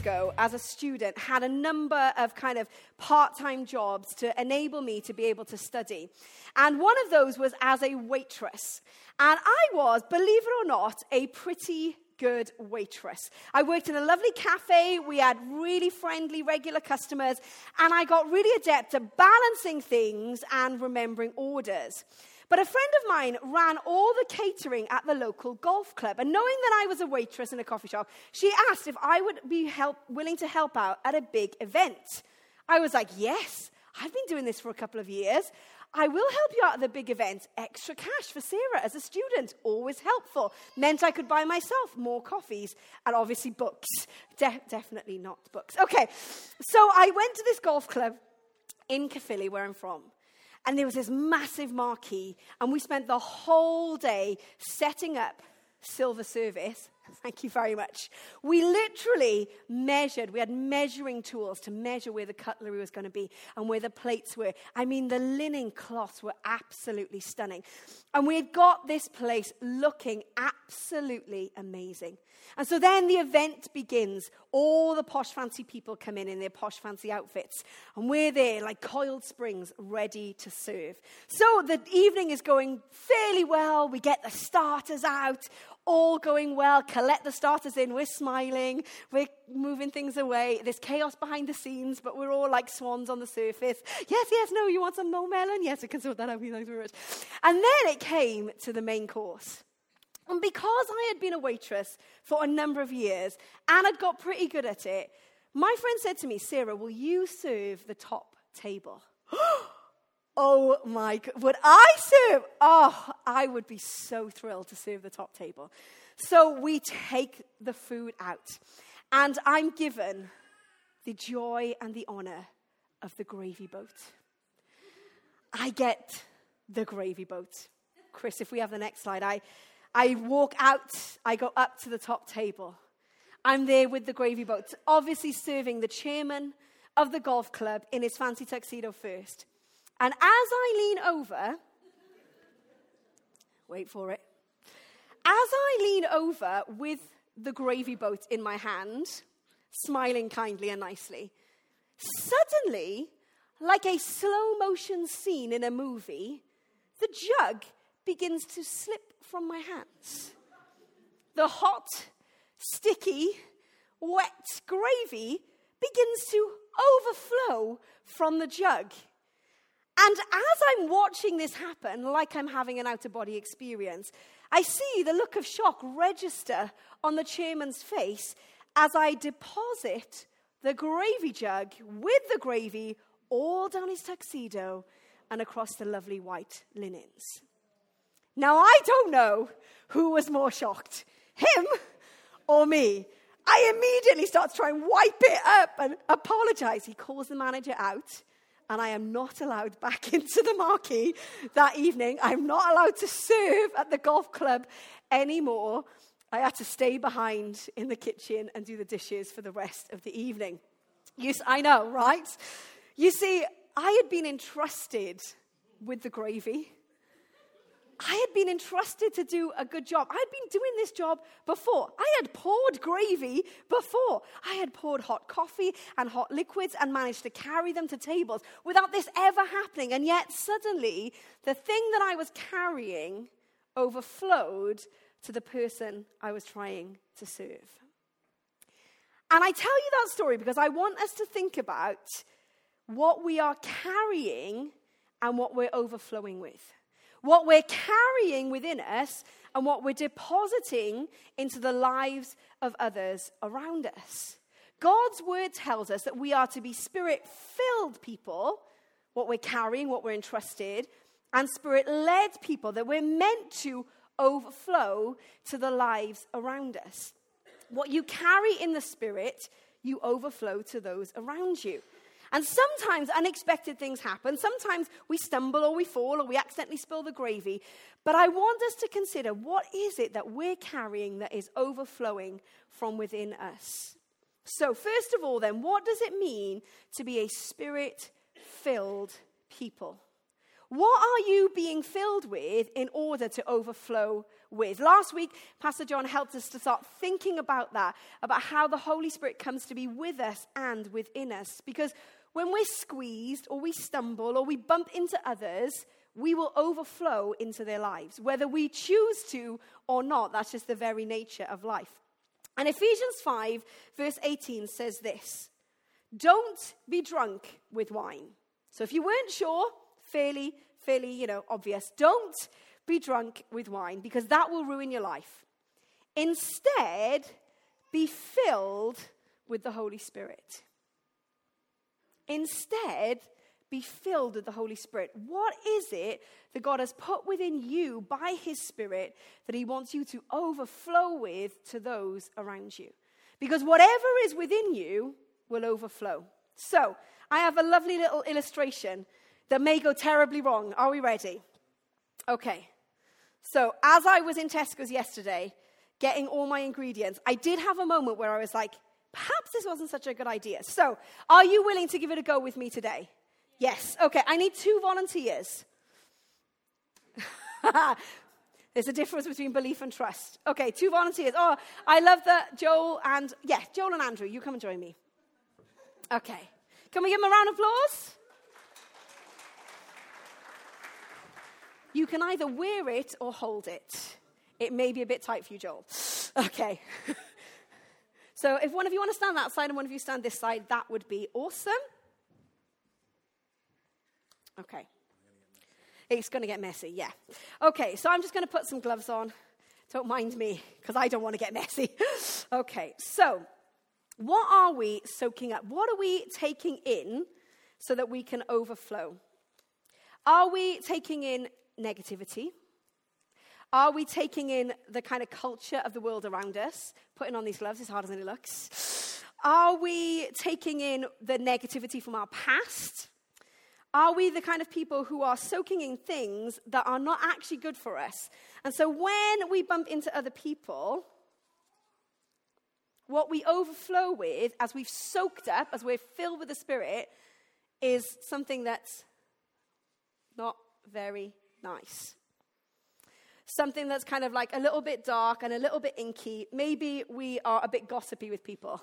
ago, as a student, had a number of kind of part time jobs to enable me to be able to study. And one of those was as a waitress. And I was, believe it or not, a pretty good waitress. I worked in a lovely cafe. We had really friendly, regular customers. And I got really adept at balancing things and remembering orders. But a friend of mine ran all the catering at the local golf club. And knowing that I was a waitress in a coffee shop, she asked if I would be help, willing to help out at a big event. I was like, yes, I've been doing this for a couple of years. I will help you out at the big event. Extra cash for Sarah as a student, always helpful. Meant I could buy myself more coffees and obviously books. De- definitely not books. Okay, so I went to this golf club in Caerphilly, where I'm from. And there was this massive marquee, and we spent the whole day setting up silver service. Thank you very much. We literally measured, we had measuring tools to measure where the cutlery was going to be and where the plates were. I mean, the linen cloths were absolutely stunning. And we had got this place looking absolutely amazing. And so then the event begins. All the posh fancy people come in in their posh fancy outfits. And we're there like coiled springs ready to serve. So the evening is going fairly well. We get the starters out, all going well. Collect the starters in. We're smiling. We're moving things away. There's chaos behind the scenes, but we're all like swans on the surface. Yes, yes, no, you want some more melon? Yes, we can sort that out. Thanks very much. And then it came to the main course. And because I had been a waitress for a number of years and had got pretty good at it, my friend said to me, Sarah, will you serve the top table? oh my God, would I serve? Oh, I would be so thrilled to serve the top table. So we take the food out, and I'm given the joy and the honor of the gravy boat. I get the gravy boat. Chris, if we have the next slide, I I walk out, I go up to the top table. I'm there with the gravy boat, obviously serving the chairman of the golf club in his fancy tuxedo first. And as I lean over, wait for it, as I lean over with the gravy boat in my hand, smiling kindly and nicely, suddenly, like a slow motion scene in a movie, the jug begins to slip from my hands. The hot, sticky, wet gravy begins to overflow from the jug. And as I'm watching this happen, like I'm having an out of body experience, I see the look of shock register on the chairman's face as I deposit the gravy jug with the gravy all down his tuxedo and across the lovely white linens. Now, I don't know who was more shocked, him or me. I immediately start to try and wipe it up and apologize. He calls the manager out, and I am not allowed back into the marquee that evening. I'm not allowed to serve at the golf club anymore. I had to stay behind in the kitchen and do the dishes for the rest of the evening. Yes, I know, right? You see, I had been entrusted with the gravy. I had been entrusted to do a good job. I had been doing this job before. I had poured gravy before. I had poured hot coffee and hot liquids and managed to carry them to tables without this ever happening. And yet, suddenly, the thing that I was carrying overflowed to the person I was trying to serve. And I tell you that story because I want us to think about what we are carrying and what we're overflowing with what we're carrying within us and what we're depositing into the lives of others around us. God's word tells us that we are to be spirit filled people, what we're carrying, what we're entrusted, and spirit led people, that we're meant to overflow to the lives around us. What you carry in the spirit, you overflow to those around you. And sometimes unexpected things happen. Sometimes we stumble or we fall or we accidentally spill the gravy. But I want us to consider what is it that we're carrying that is overflowing from within us? So, first of all, then, what does it mean to be a spirit filled people? What are you being filled with in order to overflow with? Last week, Pastor John helped us to start thinking about that, about how the Holy Spirit comes to be with us and within us. Because when we're squeezed or we stumble or we bump into others, we will overflow into their lives. Whether we choose to or not, that's just the very nature of life. And Ephesians 5, verse 18 says this Don't be drunk with wine. So if you weren't sure, fairly, fairly, you know, obvious. Don't be drunk with wine because that will ruin your life. Instead, be filled with the Holy Spirit. Instead, be filled with the Holy Spirit. What is it that God has put within you by His Spirit that He wants you to overflow with to those around you? Because whatever is within you will overflow. So, I have a lovely little illustration that may go terribly wrong. Are we ready? Okay. So, as I was in Tesco's yesterday getting all my ingredients, I did have a moment where I was like, perhaps this wasn't such a good idea. So, are you willing to give it a go with me today? Yes. Okay, I need two volunteers. There's a difference between belief and trust. Okay, two volunteers. Oh, I love that Joel and, yeah, Joel and Andrew, you come and join me. Okay. Can we give them a round of applause? You can either wear it or hold it. It may be a bit tight for you, Joel. Okay. so if one of you want to stand that side and one of you stand this side, that would be awesome. Okay. It's going to get messy, yeah. Okay, so I'm just going to put some gloves on. Don't mind me, because I don't want to get messy. okay, so what are we soaking up? What are we taking in so that we can overflow? Are we taking in negativity? Are we taking in the kind of culture of the world around us? Putting on these gloves as hard as it looks. Are we taking in the negativity from our past? Are we the kind of people who are soaking in things that are not actually good for us? And so when we bump into other people, what we overflow with as we've soaked up, as we're filled with the Spirit, is something that's not very nice. Something that's kind of like a little bit dark and a little bit inky. Maybe we are a bit gossipy with people.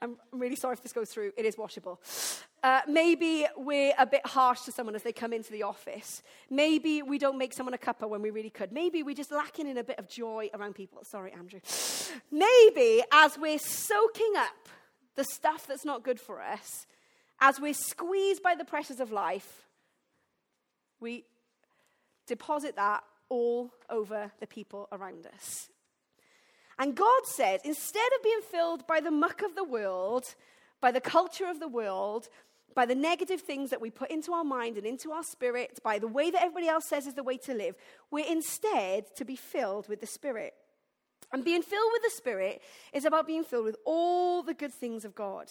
I'm really sorry if this goes through. It is washable. Uh, maybe we're a bit harsh to someone as they come into the office. Maybe we don't make someone a cuppa when we really could. Maybe we're just lacking in a bit of joy around people. Sorry, Andrew. Maybe as we're soaking up the stuff that's not good for us, as we're squeezed by the pressures of life, we deposit that all over the people around us. And God said, instead of being filled by the muck of the world, by the culture of the world, by the negative things that we put into our mind and into our spirit, by the way that everybody else says is the way to live, we're instead to be filled with the Spirit. And being filled with the Spirit is about being filled with all the good things of God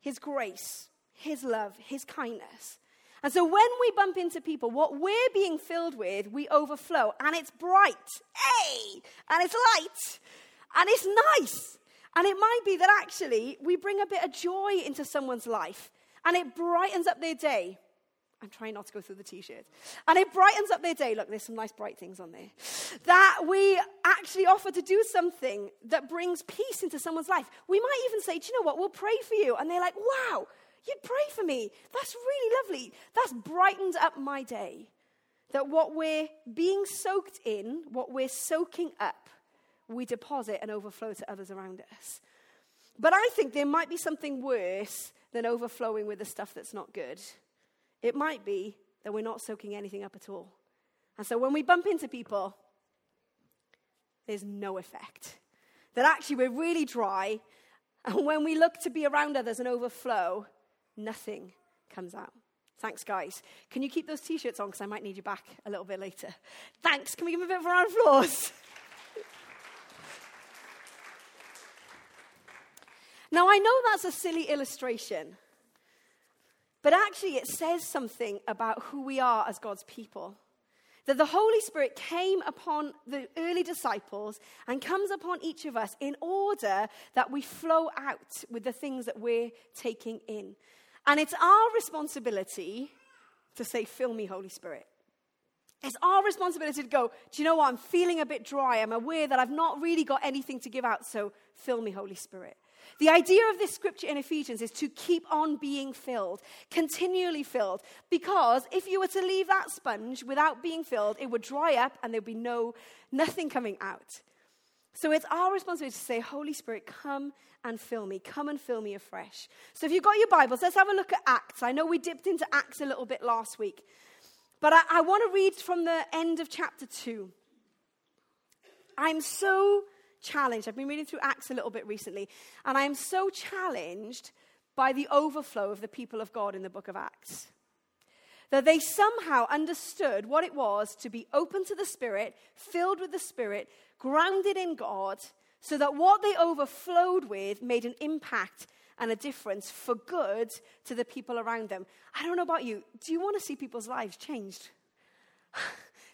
His grace, His love, His kindness. And so when we bump into people, what we're being filled with, we overflow. And it's bright. Hey! And it's light. And it's nice. And it might be that actually we bring a bit of joy into someone's life and it brightens up their day. I'm trying not to go through the t shirt. And it brightens up their day. Look, there's some nice bright things on there. That we actually offer to do something that brings peace into someone's life. We might even say, Do you know what? We'll pray for you. And they're like, Wow, You'd pray for me. That's really lovely. That's brightened up my day. That what we're being soaked in, what we're soaking up, we deposit and overflow to others around us. But I think there might be something worse than overflowing with the stuff that's not good. It might be that we're not soaking anything up at all. And so when we bump into people, there's no effect. That actually we're really dry. And when we look to be around others and overflow, nothing comes out. Thanks, guys. Can you keep those t shirts on? Because I might need you back a little bit later. Thanks. Can we give them a bit of a round of applause? now, I know that's a silly illustration, but actually, it says something about who we are as God's people. That the Holy Spirit came upon the early disciples and comes upon each of us in order that we flow out with the things that we're taking in. And it's our responsibility to say, Fill me, Holy Spirit. It's our responsibility to go, Do you know what? I'm feeling a bit dry. I'm aware that I've not really got anything to give out, so fill me, Holy Spirit. The idea of this scripture in Ephesians is to keep on being filled, continually filled, because if you were to leave that sponge without being filled, it would dry up and there'd be no nothing coming out. So it's our responsibility to say, Holy Spirit, come and fill me. Come and fill me afresh. So if you've got your Bibles, let's have a look at Acts. I know we dipped into Acts a little bit last week, but I, I want to read from the end of chapter 2. I'm so challenged. I've been reading through Acts a little bit recently, and I'm so challenged by the overflow of the people of God in the book of Acts. That they somehow understood what it was to be open to the Spirit, filled with the Spirit, grounded in God, so that what they overflowed with made an impact and a difference for good to the people around them. I don't know about you. Do you want to see people's lives changed?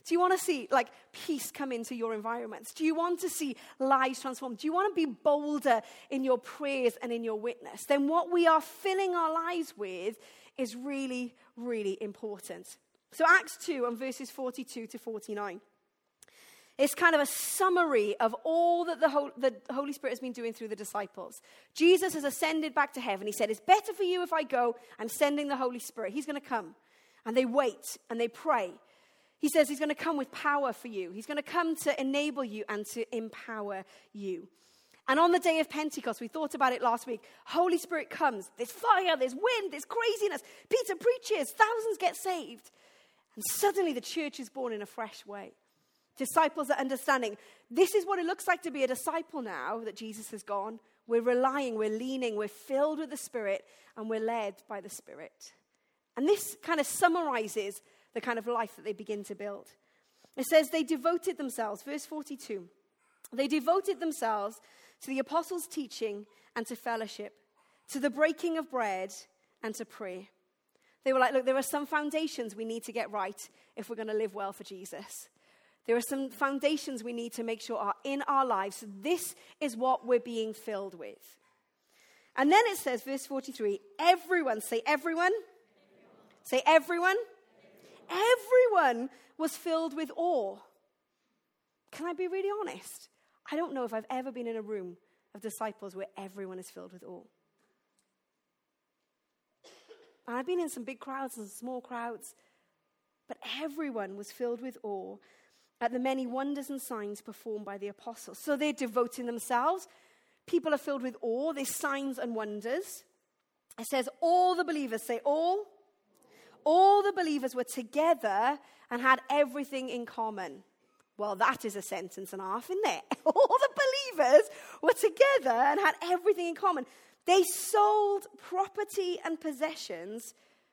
Do you want to see like peace come into your environments? Do you want to see lives transformed? Do you want to be bolder in your prayers and in your witness? Then what we are filling our lives with is really, really important. So Acts 2 and verses 42 to 49. It's kind of a summary of all that the, the Holy Spirit has been doing through the disciples. Jesus has ascended back to heaven. He said, It's better for you if I go. I'm sending the Holy Spirit. He's going to come. And they wait and they pray. He says he's going to come with power for you. He's going to come to enable you and to empower you. And on the day of Pentecost, we thought about it last week. Holy Spirit comes. There's fire, there's wind, there's craziness. Peter preaches, thousands get saved. And suddenly the church is born in a fresh way. Disciples are understanding this is what it looks like to be a disciple now that Jesus has gone. We're relying, we're leaning, we're filled with the Spirit, and we're led by the Spirit. And this kind of summarizes the kind of life that they begin to build. It says they devoted themselves, verse 42, they devoted themselves to the apostles' teaching and to fellowship, to the breaking of bread and to prayer. They were like, look, there are some foundations we need to get right if we're going to live well for Jesus. There are some foundations we need to make sure are in our lives. This is what we're being filled with. And then it says, verse 43, everyone, say everyone. everyone. Say everyone everyone was filled with awe. Can I be really honest? I don't know if I've ever been in a room of disciples where everyone is filled with awe. And I've been in some big crowds and small crowds, but everyone was filled with awe at the many wonders and signs performed by the apostles. So they're devoting themselves. People are filled with awe. There's signs and wonders. It says, all the believers say, all all the believers were together and had everything in common. Well, that is a sentence and a half, isn't it? All the believers were together and had everything in common. They sold property and possessions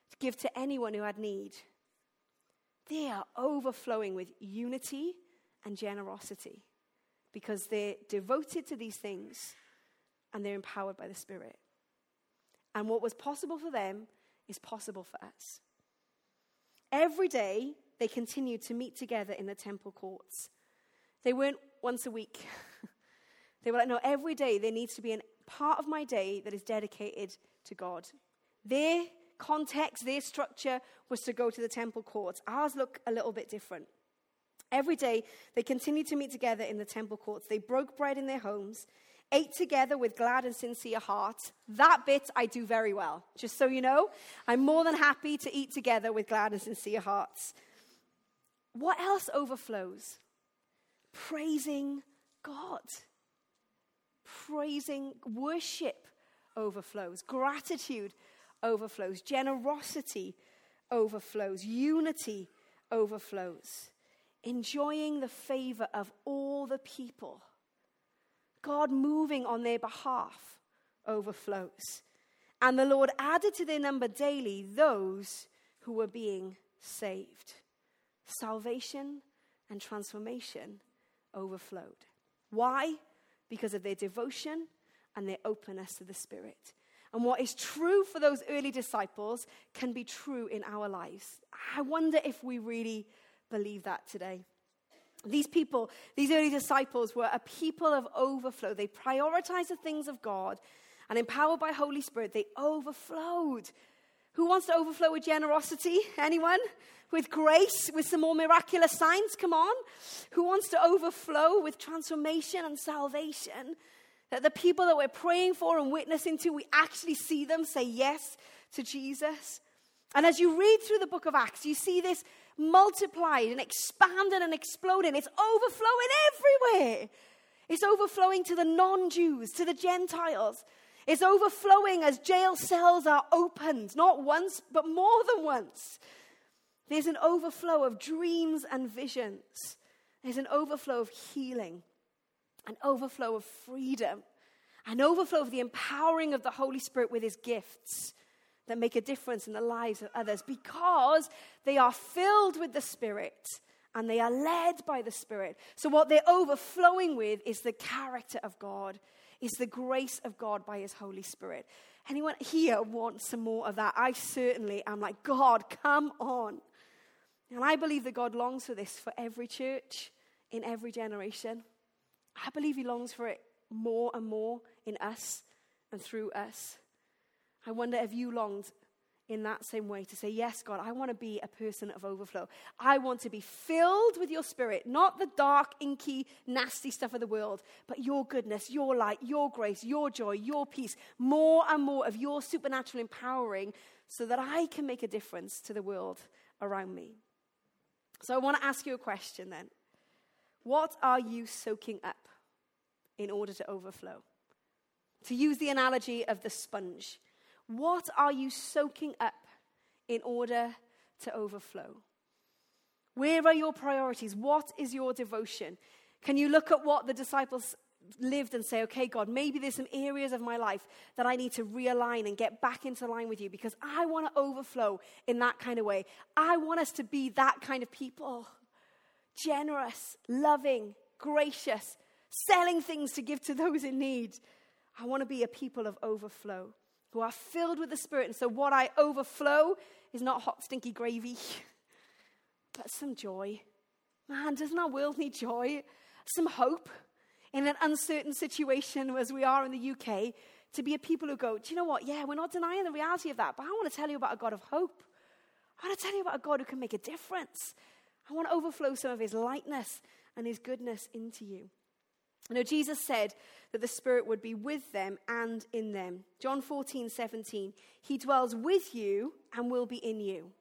to give to anyone who had need. They are overflowing with unity and generosity because they're devoted to these things and they're empowered by the Spirit. And what was possible for them is possible for us. Every day, they continued to meet together in the temple courts. They weren't once a week. they were like, no, every day there needs to be a part of my day that is dedicated to God. Their context, their structure was to go to the temple courts. Ours look a little bit different. Every day, they continued to meet together in the temple courts. They broke bread in their homes ate together with glad and sincere hearts. That bit I do very well, just so you know. I'm more than happy to eat together with glad and sincere hearts. What else overflows? Praising God. Praising, worship overflows, gratitude overflows, generosity overflows, unity overflows, enjoying the favor of all the people God moving on their behalf overflows. And the Lord added to their number daily those who were being saved. Salvation and transformation overflowed. Why? Because of their devotion and their openness to the Spirit. And what is true for those early disciples can be true in our lives. I wonder if we really believe that today. These people, these early disciples, were a people of overflow. They prioritized the things of God, and empowered by Holy Spirit, they overflowed Who wants to overflow with generosity? Anyone? With grace, with some more miraculous signs? Come on. Who wants to overflow with transformation and salvation? That the people that we're praying for and witnessing to, we actually see them say yes to Jesus. And as you read through the book of Acts, you see this multiplied and expanded and exploding. It's overflowing everywhere. It's overflowing to the non Jews, to the Gentiles. It's overflowing as jail cells are opened, not once, but more than once. There's an overflow of dreams and visions. There's an overflow of healing, an overflow of freedom, an overflow of the empowering of the Holy Spirit with his gifts that make a difference in the lives of others because they are filled with the Spirit and they are led by the Spirit. So, what they're overflowing with is the character of God, is the grace of God by His Holy Spirit. Anyone here wants some more of that? I certainly am like, God, come on. And I believe that God longs for this for every church in every generation. I believe He longs for it more and more in us and through us. I wonder if you longed in that same way to say, Yes, God, I want to be a person of overflow. I want to be filled with your spirit, not the dark, inky, nasty stuff of the world, but your goodness, your light, your grace, your joy, your peace, more and more of your supernatural empowering so that I can make a difference to the world around me. So I want to ask you a question then. What are you soaking up in order to overflow? To use the analogy of the sponge. What are you soaking up in order to overflow? Where are your priorities? What is your devotion? Can you look at what the disciples lived and say, okay, God, maybe there's some areas of my life that I need to realign and get back into line with you because I want to overflow in that kind of way. I want us to be that kind of people generous, loving, gracious, selling things to give to those in need. I want to be a people of overflow who are filled with the Spirit. And so, what I overflow is not hot, stinky gravy, but some joy. Man, doesn't our world need joy? Some hope in an uncertain situation as we are in the UK to be a people who go, Do you know what? Yeah, we're not denying the reality of that, but I want to tell you about a God of hope. I want to tell you about a God who can make a difference. I want to overflow some of his lightness and his goodness into you. You know, Jesus said that the Spirit would be with them and in them. John 14, 17. He dwells with you and will be in you.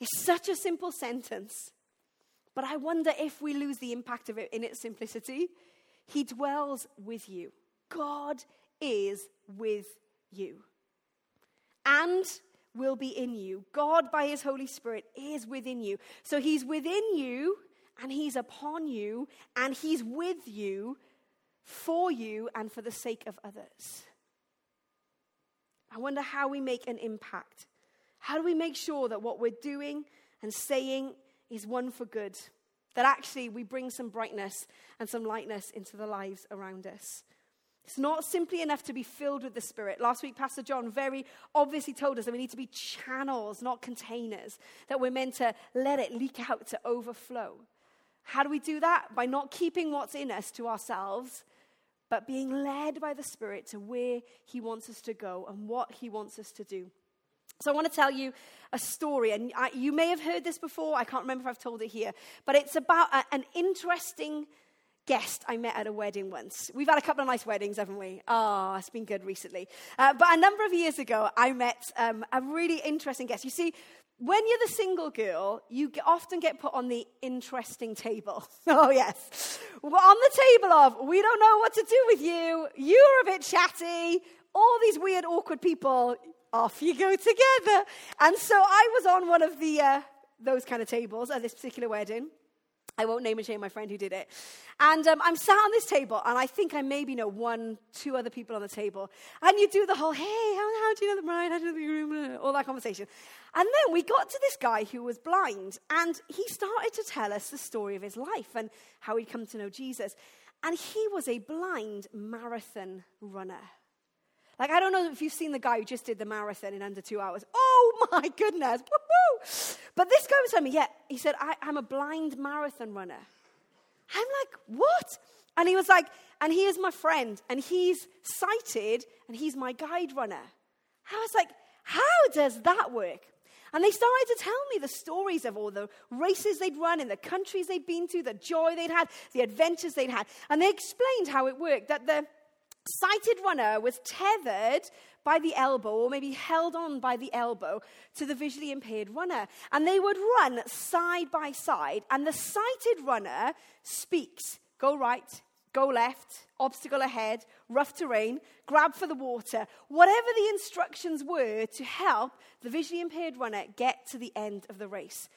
It's such a simple sentence, but I wonder if we lose the impact of it in its simplicity. He dwells with you. God is with you and will be in you. God, by His Holy Spirit, is within you. So He's within you and He's upon you, and He's with you for you and for the sake of others. I wonder how we make an impact. How do we make sure that what we're doing and saying is one for good? That actually we bring some brightness and some lightness into the lives around us. It's not simply enough to be filled with the Spirit. Last week, Pastor John very obviously told us that we need to be channels, not containers, that we're meant to let it leak out to overflow. How do we do that? By not keeping what's in us to ourselves, but being led by the Spirit to where He wants us to go and what He wants us to do. So, I want to tell you a story, and I, you may have heard this before. I can't remember if I've told it here, but it's about a, an interesting guest I met at a wedding once. We've had a couple of nice weddings, haven't we? Ah, oh, it's been good recently. Uh, but a number of years ago, I met um, a really interesting guest. You see, when you're the single girl, you often get put on the interesting table. oh, yes. We're on the table of, we don't know what to do with you. You're a bit chatty. All these weird, awkward people, off you go together. And so I was on one of the, uh, those kind of tables at this particular wedding. I won't name and shame my friend who did it. And um, I'm sat on this table, and I think I maybe know one, two other people on the table. And you do the whole, hey, how, how do you know the bride? How do you know the groom? All that conversation. And then we got to this guy who was blind, and he started to tell us the story of his life and how he'd come to know Jesus. And he was a blind marathon runner. Like, I don't know if you've seen the guy who just did the marathon in under two hours. Oh my goodness. Woo-hoo. But this guy was telling me, yeah, he said, I, I'm a blind marathon runner. I'm like, what? And he was like, and he is my friend, and he's sighted, and he's my guide runner. I was like, How does that work? And they started to tell me the stories of all the races they'd run in the countries they'd been to, the joy they'd had, the adventures they'd had. And they explained how it worked that the sighted runner was tethered by the elbow, or maybe held on by the elbow, to the visually impaired runner. And they would run side by side, and the sighted runner speaks go right, go left, obstacle ahead, rough terrain, grab for the water, whatever the instructions were to help the visually impaired runner get to the end of the race.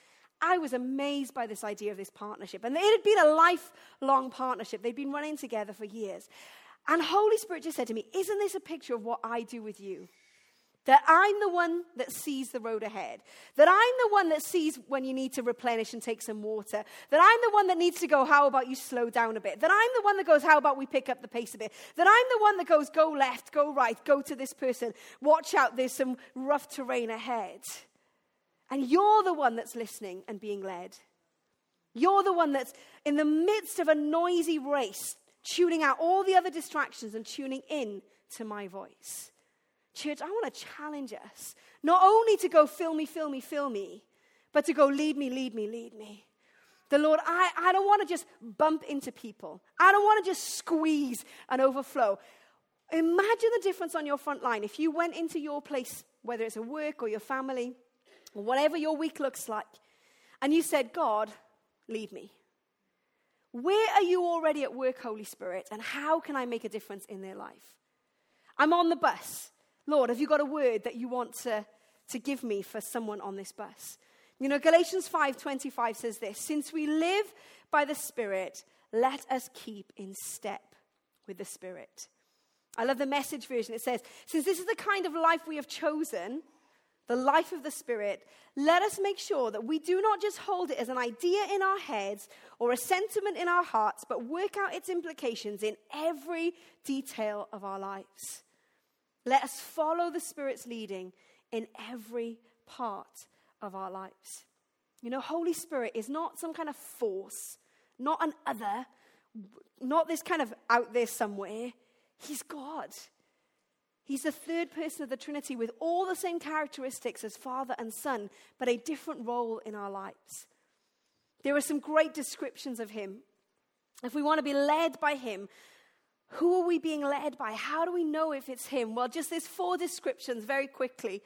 I was amazed by this idea of this partnership. And it had been a lifelong partnership. They'd been running together for years. And Holy Spirit just said to me, Isn't this a picture of what I do with you? That I'm the one that sees the road ahead. That I'm the one that sees when you need to replenish and take some water. That I'm the one that needs to go, how about you slow down a bit? That I'm the one that goes, how about we pick up the pace a bit? That I'm the one that goes, go left, go right, go to this person. Watch out, there's some rough terrain ahead. And you're the one that's listening and being led. You're the one that's in the midst of a noisy race, tuning out all the other distractions and tuning in to my voice. Church, I want to challenge us not only to go fill me, fill me, fill me, but to go lead me, lead me, lead me. The Lord, I, I don't want to just bump into people. I don't want to just squeeze and overflow. Imagine the difference on your front line. If you went into your place, whether it's a work or your family, or whatever your week looks like, and you said, God, lead me. Where are you already at work, Holy Spirit, and how can I make a difference in their life? I'm on the bus. Lord, have you got a word that you want to, to give me for someone on this bus? You know, Galatians 5:25 says this, since we live by the Spirit, let us keep in step with the Spirit. I love the message version. It says, since this is the kind of life we have chosen, the life of the Spirit, let us make sure that we do not just hold it as an idea in our heads or a sentiment in our hearts, but work out its implications in every detail of our lives. Let us follow the Spirit's leading in every part of our lives. You know, Holy Spirit is not some kind of force, not an other, not this kind of out there somewhere. He's God. He's the third person of the Trinity with all the same characteristics as Father and Son, but a different role in our lives. There are some great descriptions of him. If we want to be led by him, who are we being led by? How do we know if it's him? Well, just there's four descriptions very quickly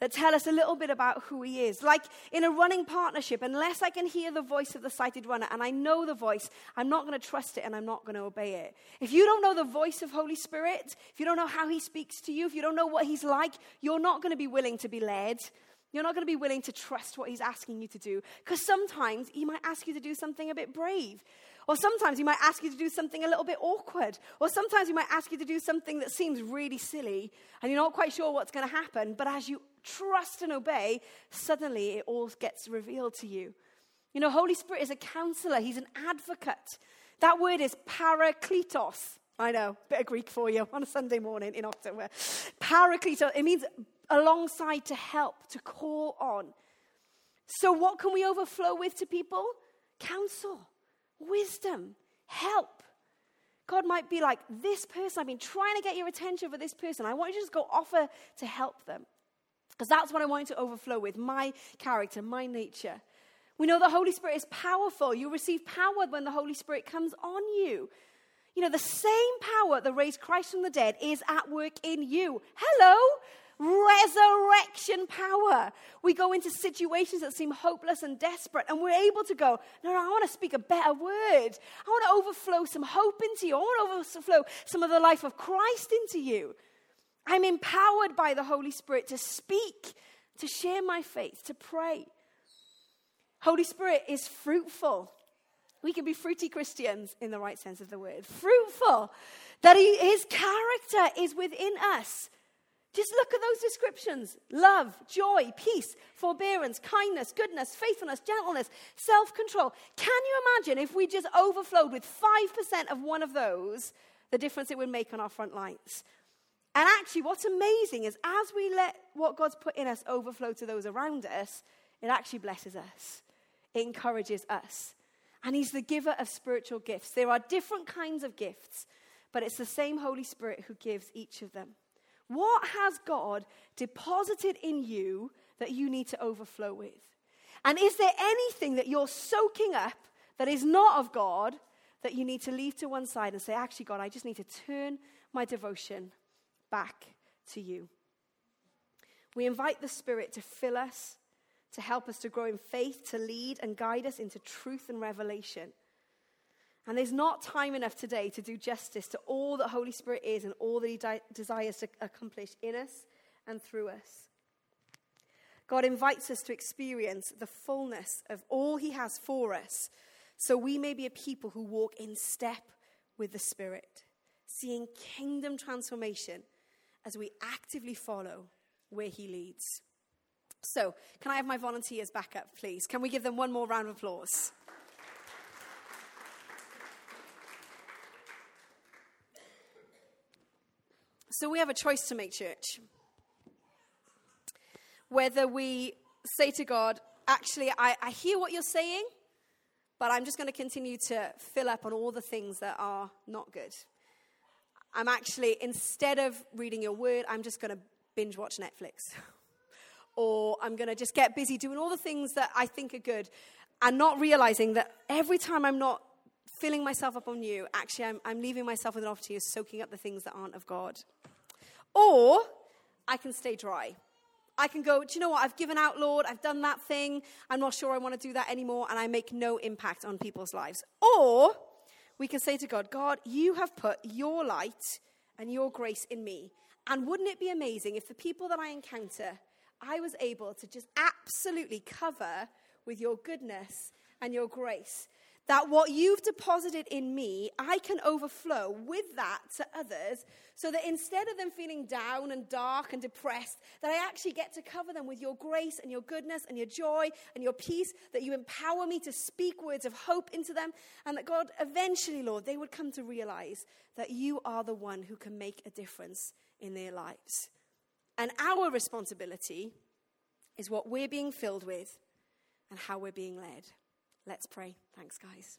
that tell us a little bit about who he is. Like in a running partnership, unless I can hear the voice of the sighted runner and I know the voice, I'm not going to trust it and I'm not going to obey it. If you don't know the voice of Holy Spirit, if you don't know how he speaks to you, if you don't know what he's like, you're not going to be willing to be led. You're not going to be willing to trust what he's asking you to do. Because sometimes he might ask you to do something a bit brave. Or sometimes he might ask you to do something a little bit awkward. Or sometimes he might ask you to do something that seems really silly and you're not quite sure what's going to happen. But as you trust and obey, suddenly it all gets revealed to you. You know, Holy Spirit is a counselor, he's an advocate. That word is parakletos. I know, bit of Greek for you on a Sunday morning in October. Parakletos, it means alongside to help, to call on. So, what can we overflow with to people? Counsel wisdom, help. God might be like, This person, I've been trying to get your attention for this person. I want you to just go offer to help them. Because that's what I want you to overflow with my character, my nature. We know the Holy Spirit is powerful. You receive power when the Holy Spirit comes on you. You know, the same power that raised Christ from the dead is at work in you. Hello, resurrection power. We go into situations that seem hopeless and desperate, and we're able to go, No, no, I want to speak a better word. I want to overflow some hope into you. I want to overflow some of the life of Christ into you. I'm empowered by the Holy Spirit to speak, to share my faith, to pray. Holy Spirit is fruitful. We can be fruity Christians in the right sense of the word. Fruitful. That he, his character is within us. Just look at those descriptions love, joy, peace, forbearance, kindness, goodness, faithfulness, gentleness, self control. Can you imagine if we just overflowed with 5% of one of those, the difference it would make on our front lines? And actually, what's amazing is as we let what God's put in us overflow to those around us, it actually blesses us, it encourages us. And He's the giver of spiritual gifts. There are different kinds of gifts, but it's the same Holy Spirit who gives each of them. What has God deposited in you that you need to overflow with? And is there anything that you're soaking up that is not of God that you need to leave to one side and say, actually, God, I just need to turn my devotion back to you? We invite the Spirit to fill us, to help us to grow in faith, to lead and guide us into truth and revelation. And there's not time enough today to do justice to all that Holy Spirit is and all that He di- desires to accomplish in us and through us. God invites us to experience the fullness of all He has for us so we may be a people who walk in step with the Spirit, seeing kingdom transformation as we actively follow where He leads. So, can I have my volunteers back up, please? Can we give them one more round of applause? So we have a choice to make, church. Whether we say to God, actually, I, I hear what you're saying, but I'm just going to continue to fill up on all the things that are not good. I'm actually, instead of reading your word, I'm just going to binge watch Netflix. or I'm going to just get busy doing all the things that I think are good and not realizing that every time I'm not filling myself up on you, actually, I'm, I'm leaving myself with an opportunity of soaking up the things that aren't of God. Or I can stay dry. I can go, do you know what? I've given out, Lord. I've done that thing. I'm not sure I want to do that anymore. And I make no impact on people's lives. Or we can say to God, God, you have put your light and your grace in me. And wouldn't it be amazing if the people that I encounter, I was able to just absolutely cover with your goodness and your grace? That what you've deposited in me, I can overflow with that to others so that instead of them feeling down and dark and depressed, that I actually get to cover them with your grace and your goodness and your joy and your peace, that you empower me to speak words of hope into them, and that God, eventually, Lord, they would come to realize that you are the one who can make a difference in their lives. And our responsibility is what we're being filled with and how we're being led. Let's pray. Thanks, guys.